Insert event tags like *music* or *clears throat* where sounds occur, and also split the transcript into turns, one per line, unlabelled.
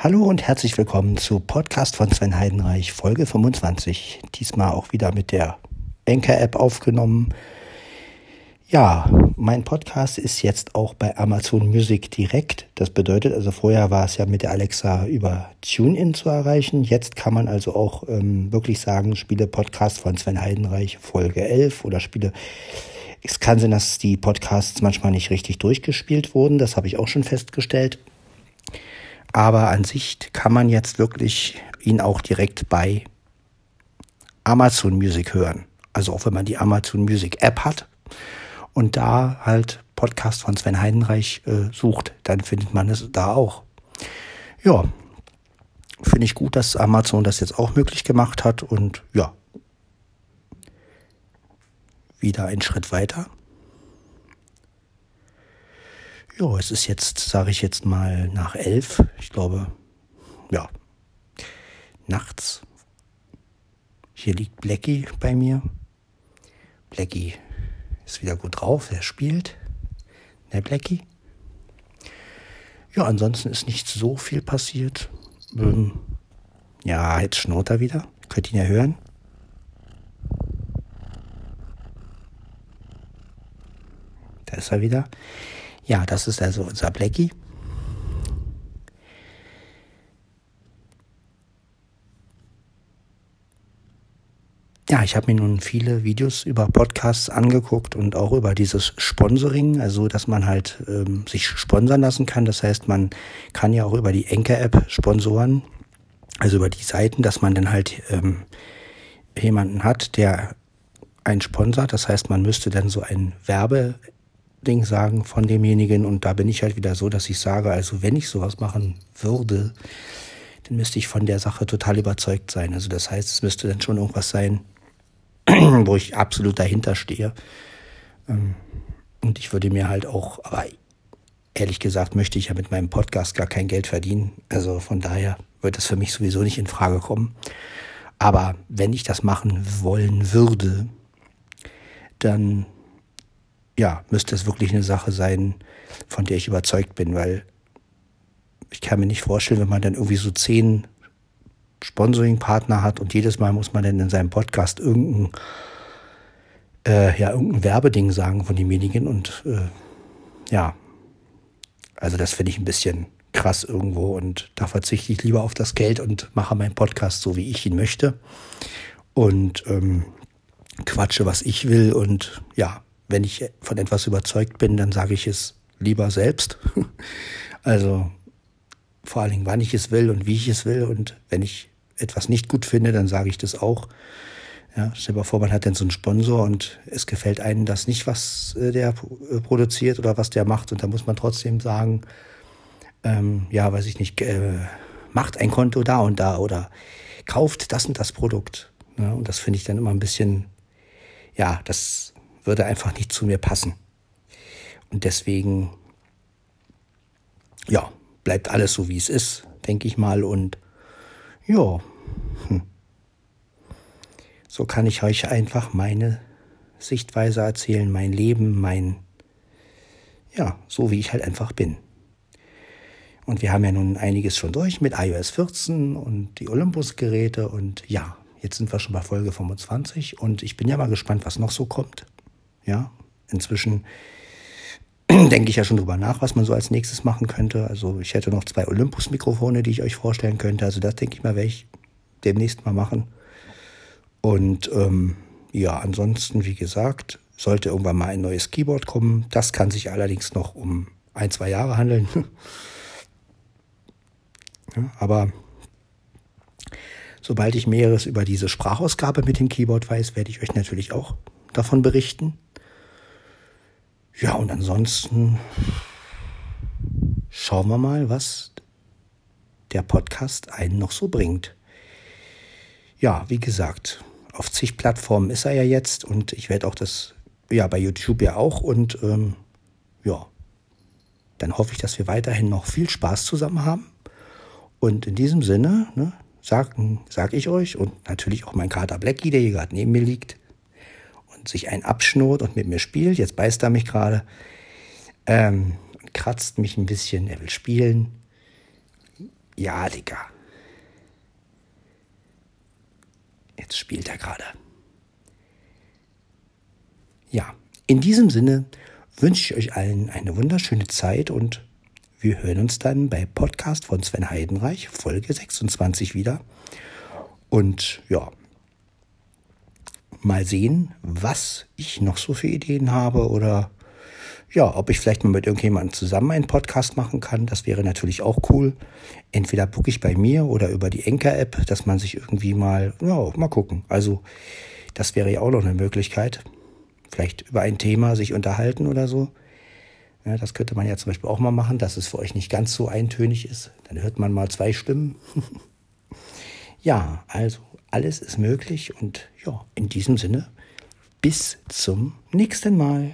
Hallo und herzlich willkommen zu Podcast von Sven Heidenreich, Folge 25. Diesmal auch wieder mit der Anchor-App aufgenommen. Ja, mein Podcast ist jetzt auch bei Amazon Music direkt. Das bedeutet also, vorher war es ja mit der Alexa über TuneIn zu erreichen. Jetzt kann man also auch ähm, wirklich sagen, spiele Podcast von Sven Heidenreich Folge 11 oder spiele es kann sein, dass die Podcasts manchmal nicht richtig durchgespielt wurden. Das habe ich auch schon festgestellt. Aber an sich kann man jetzt wirklich ihn auch direkt bei Amazon Music hören. Also auch wenn man die Amazon Music App hat und da halt Podcast von Sven Heidenreich äh, sucht, dann findet man es da auch. Ja, finde ich gut, dass Amazon das jetzt auch möglich gemacht hat und ja, wieder ein Schritt weiter. Ja, es ist jetzt, sage ich jetzt mal, nach elf. Ich glaube, ja, nachts. Hier liegt Blackie bei mir. Blackie ist wieder gut drauf, er spielt. Der Blackie. Ja, ansonsten ist nicht so viel passiert. Ähm, ja, jetzt schnurrt er wieder. Könnt ihn ja hören. Da ist er wieder. Ja, das ist also unser Blackie. Ja, ich habe mir nun viele Videos über Podcasts angeguckt und auch über dieses Sponsoring, also dass man halt ähm, sich sponsern lassen kann. Das heißt, man kann ja auch über die Enker-App sponsoren, also über die Seiten, dass man dann halt ähm, jemanden hat, der einen sponsert. Das heißt, man müsste dann so ein Werbe Ding sagen von demjenigen. Und da bin ich halt wieder so, dass ich sage, also wenn ich sowas machen würde, dann müsste ich von der Sache total überzeugt sein. Also das heißt, es müsste dann schon irgendwas sein, *clears throat* wo ich absolut dahinter stehe. Ähm, und ich würde mir halt auch, aber ehrlich gesagt möchte ich ja mit meinem Podcast gar kein Geld verdienen. Also von daher wird das für mich sowieso nicht in Frage kommen. Aber wenn ich das machen wollen würde, dann ja, müsste es wirklich eine Sache sein, von der ich überzeugt bin, weil ich kann mir nicht vorstellen, wenn man dann irgendwie so zehn Sponsoring-Partner hat und jedes Mal muss man dann in seinem Podcast irgendein, äh, ja, irgendein Werbeding sagen von demjenigen und äh, ja, also das finde ich ein bisschen krass irgendwo und da verzichte ich lieber auf das Geld und mache meinen Podcast so, wie ich ihn möchte und ähm, quatsche, was ich will und ja, wenn ich von etwas überzeugt bin, dann sage ich es lieber selbst. *laughs* Also vor allen Dingen, wann ich es will und wie ich es will. Und wenn ich etwas nicht gut finde, dann sage ich das auch. Ja, stell dir mal vor, man hat dann so einen Sponsor und es gefällt einem das nicht, was äh, der äh, produziert oder was der macht. Und da muss man trotzdem sagen, ähm, ja, weiß ich nicht, äh, macht ein Konto da und da oder kauft das und das Produkt. Ja, und das finde ich dann immer ein bisschen, ja, das würde einfach nicht zu mir passen. Und deswegen, ja, bleibt alles so, wie es ist, denke ich mal. Und ja, hm. so kann ich euch einfach meine Sichtweise erzählen, mein Leben, mein, ja, so wie ich halt einfach bin. Und wir haben ja nun einiges schon durch mit iOS 14 und die Olympus-Geräte und ja, jetzt sind wir schon bei Folge 25 und ich bin ja mal gespannt, was noch so kommt. Ja, inzwischen *clears throat* denke ich ja schon drüber nach, was man so als nächstes machen könnte. Also ich hätte noch zwei Olympus-Mikrofone, die ich euch vorstellen könnte. Also das denke ich mal, werde ich demnächst mal machen. Und ähm, ja, ansonsten, wie gesagt, sollte irgendwann mal ein neues Keyboard kommen. Das kann sich allerdings noch um ein, zwei Jahre handeln. *laughs* ja, aber sobald ich Mehres über diese Sprachausgabe mit dem Keyboard weiß, werde ich euch natürlich auch davon berichten. Ja, und ansonsten schauen wir mal, was der Podcast einen noch so bringt. Ja, wie gesagt, auf zig Plattformen ist er ja jetzt und ich werde auch das, ja, bei YouTube ja auch und ähm, ja, dann hoffe ich, dass wir weiterhin noch viel Spaß zusammen haben. Und in diesem Sinne, ne, sag, sag ich euch und natürlich auch mein Kater Blackie, der hier gerade neben mir liegt, sich einen abschnurrt und mit mir spielt. Jetzt beißt er mich gerade. Ähm, kratzt mich ein bisschen, er will spielen. Ja, Digga. Jetzt spielt er gerade. Ja, in diesem Sinne wünsche ich euch allen eine wunderschöne Zeit und wir hören uns dann bei Podcast von Sven Heidenreich, Folge 26 wieder. Und ja, mal sehen, was ich noch so für Ideen habe oder ja, ob ich vielleicht mal mit irgendjemandem zusammen einen Podcast machen kann. Das wäre natürlich auch cool. Entweder gucke ich bei mir oder über die Enker-App, dass man sich irgendwie mal, ja, mal gucken. Also, das wäre ja auch noch eine Möglichkeit. Vielleicht über ein Thema sich unterhalten oder so. Ja, das könnte man ja zum Beispiel auch mal machen, dass es für euch nicht ganz so eintönig ist. Dann hört man mal zwei Stimmen. *laughs* ja, also alles ist möglich und ja, in diesem Sinne, bis zum nächsten Mal.